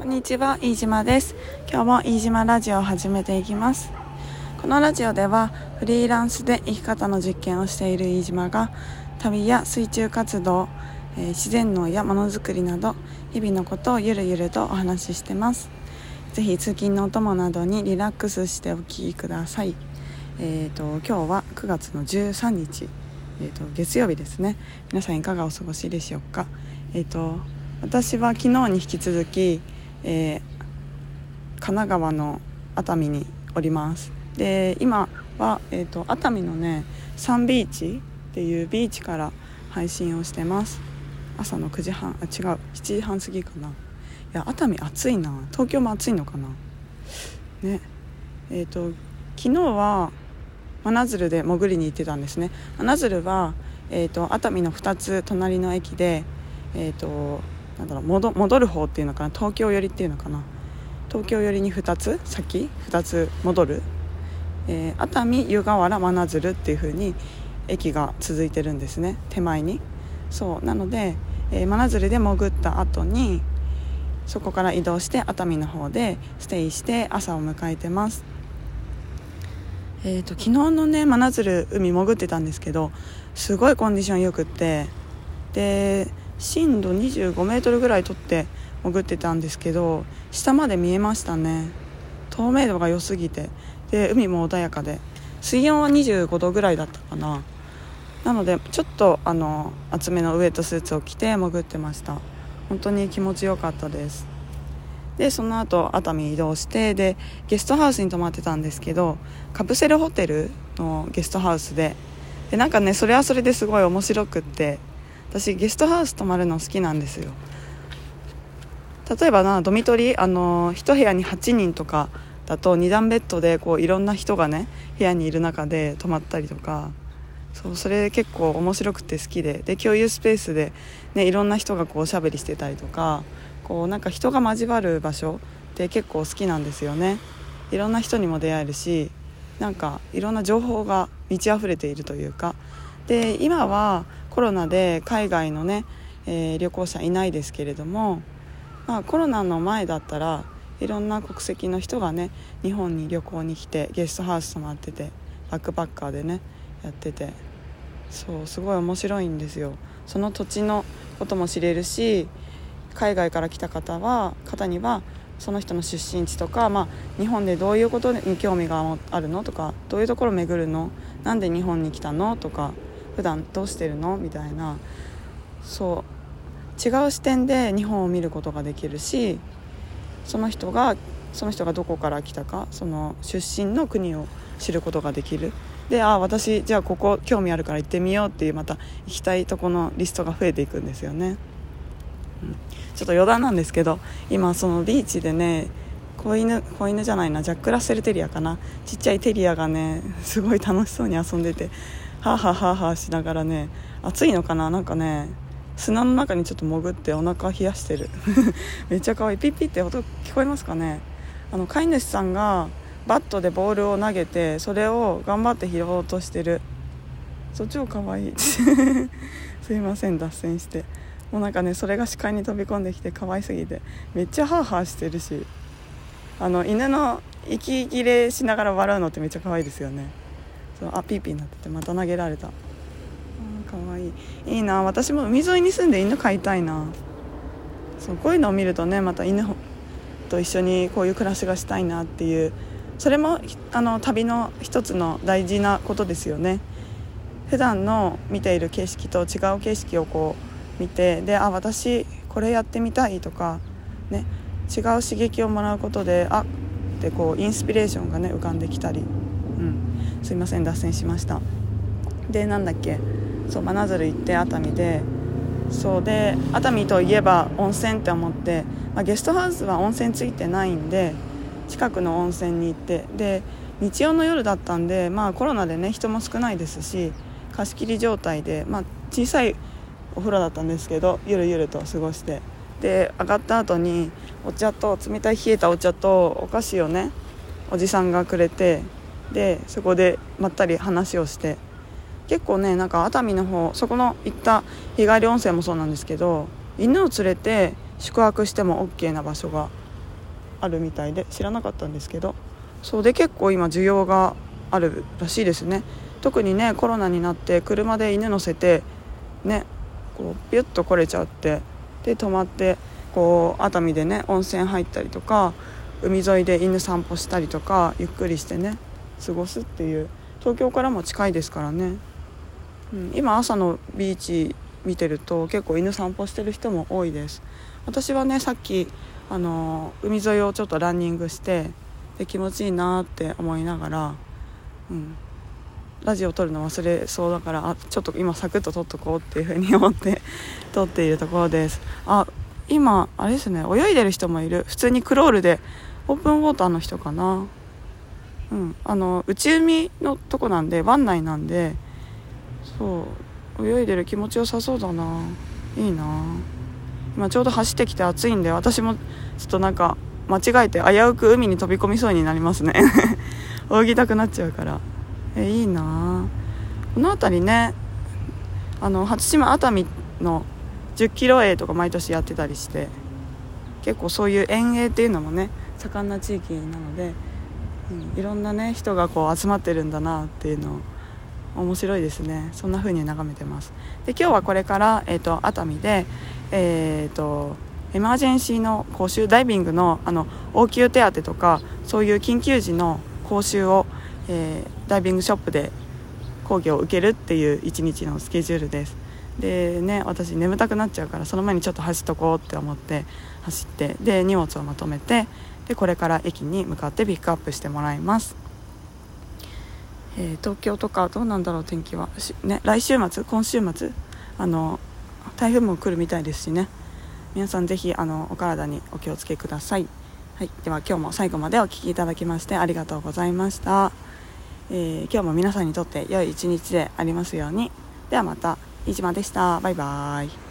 こんにちは飯島です。今日も飯島ラジオを始めていきます。このラジオではフリーランスで生き方の実験をしている飯島が旅や水中活動、えー、自然農やものづくりなど日々のことをゆるゆるとお話ししてます。ぜひ通勤のお供などにリラックスしてお聴きください。えーと、今日は9月の13日、えーと、月曜日ですね。皆さんいかがお過ごしでしょうか。えーと私は昨日に引き続きえー、神奈川の熱海におります。で今は、えーと、熱海のねサンビーチっていうビーチから配信をしてます。朝の9時半あ違う7時半過ぎかな。いや熱海暑いな。東京も暑いのかな。ね。えっ、ー、と昨日は真鶴で潜りに行ってたんですね。真鶴は、えーと、熱海の2つ隣の駅でえっ、ー、となんだろう戻る方っていうのかな東京寄りっていうのかな。東京寄りに2つ先2つ戻る、えー、熱海湯河原真鶴っていう風に駅が続いてるんですね手前に。そうなので、えー、真鶴で潜った後にそこから移動して熱海の方でステイして朝を迎えてます。えーと、昨日のね真鶴海潜ってたんですけどすごいコンディションよくってで深度25メートルぐらい取って潜ってたんですけど下まで見えましたね。透明度が良すぎて。で海も穏やかで。水温は25度ぐらいだったかな。なのでちょっとあの厚めのウエットスーツを着て潜ってました。本当に気持ちよかったです。でその後熱海移動してでゲストハウスに泊まってたんですけどカプセルホテルのゲストハウスで。でなんかねそれはそれですごい面白くって。私ゲストハウス泊まるの好きなんですよ。例えばなドミトリーあの1部屋に8人とかだと2段ベッドでこういろんな人がね部屋にいる中で泊まったりとかそうそれ結構面白くて好きでで共有スペースで、ね、いろんな人がこうおしゃべりしてたりとかこうなんか人が交わる場所って結構好きなんですよね。いろんな人にも出会えるしなんかいろんな情報が満ち溢れているというか。で今はコロナで海外のね、えー、旅行者いないですけれども、まあ、コロナの前だったらいろんな国籍の人がね日本に旅行に来てゲストハウス泊まっててバックパッカーでねやっててそうすごい面白いんですよ。その土地のことも知れるし海外から来た方は方にはその人の出身地とか、まあ、日本でどういうことに興味があるのとかどういうところを巡るの？なんで日本に来たの？とか普段どうしてるの？みたいな。そう。違う視点で日本を見ることができるしその人がその人がどこから来たかその出身の国を知ることができる。であ私じゃあここ興味あるから行ってみようっていうまた行きたいとこのリストが増えていくんですよね、うん、ちょっと余談なんですけど今そのビーチでね子犬子犬じゃないなジャック・ラッセル・テリアかな。ちっちゃいテリアがねすごい楽しそうに遊んでて。はあはあははあしながらね暑いのかな？なんかね砂の中にちょっと潜ってお腹冷やしてる。めっちゃ可愛い。ピッピって音聞こえますかね？あの飼い主さんがバットでボールを投げてそれを頑張って拾おうとしてる。そう超可愛い。すいません脱線して。もうなんかねそれが視界に飛び込んできて可愛すぎて。めっちゃハーハーしてるし。あの犬の息切れしながら笑うのってめっちゃ可愛いですよね。そうあピーピーになっててまた投げられた。あかわいい。いいな。私も海沿いに住んで犬飼いたいな。そうこういうのを見るとねまた犬と一緒にこういう暮らしがしたいなっていう。それもあの旅の一つの大事なことですよね。普段の見ている景色と違う景色をこう見てであ私これやってみたいとかね違う刺激をもらうことであってこうインスピレーションがね浮かんできたり。うん。すいません脱線しました。でなんだっけ？そう真鶴行って熱海で。そうで熱海といえば温泉って思って、まあ、ゲストハウスは温泉ついてないんで近くの温泉に行って。で日曜の夜だったんで、まあ、コロナでね人も少ないですし貸し切り状態で、まあ、小さいお風呂だったんですけどゆるゆると過ごして。で上がった後にお茶と冷たい冷えたお茶とお菓子をねおじさんがくれてでそこでまったり話をして結構ねなんか熱海の方そこの行った日帰り温泉もそうなんですけど犬を連れて宿泊しても OK な場所があるみたいで知らなかったんですけどそうで結構今需要があるらしいですね。特にねコロナになって車で犬乗せてねこうピュッと来れちゃってで泊まってこう熱海でね温泉入ったりとか海沿いで犬散歩したりとかゆっくりしてね。過ごすっていう。東京からも近いですからね、うん、今朝のビーチ見てると結構犬散歩してる人も多いです。私はねさっきあの海沿いをちょっとランニングしてで気持ちいいなって思いながら、うん、ラジオ撮るの忘れそうだからあちょっと今サクッと撮っとこうっていうふうに思って 撮っているところです。あ今あれですね泳いでる人もいる。普通にクロールでオープンウォーターの人かな。うん。あの内海のとこなんで湾内なんでそう泳いでる気持ちよさそうだな。いいな。今ちょうど走ってきて暑いんで私もちょっとなんか間違えて危うく海に飛び込みそうになりますね。泳ぎたくなっちゃうから。えいいな。この辺りねあの初島熱海の10キロ泳とか毎年やってたりして結構そういう遠泳っていうのもね盛んな地域なので、うん、いろんなね人がこう集まってるんだなっていうの面白いですね。そんな風に眺めてます。で今日はこれから、えーと、熱海でえっ、ー、とエマージェンシーの講習ダイビングのあの応急手当とかそういう緊急時の講習を、えー、ダイビングショップで講義を受けるっていう一日のスケジュールです。でね私眠たくなっちゃうからその前にちょっと走っとこうって思って走ってで荷物をまとめてでこれから駅に向かってピックアップしてもらいます、えー、東京とかどうなんだろう天気は、ね、来週末今週末あの台風も来るみたいですしね。皆さんぜひあのお体にお気をつけください、はい、では今日も最後までお聴きいただきましてありがとうございました、えー、今日も皆さんにとって良い一日でありますように。ではまた飯島でした。バイバーイ。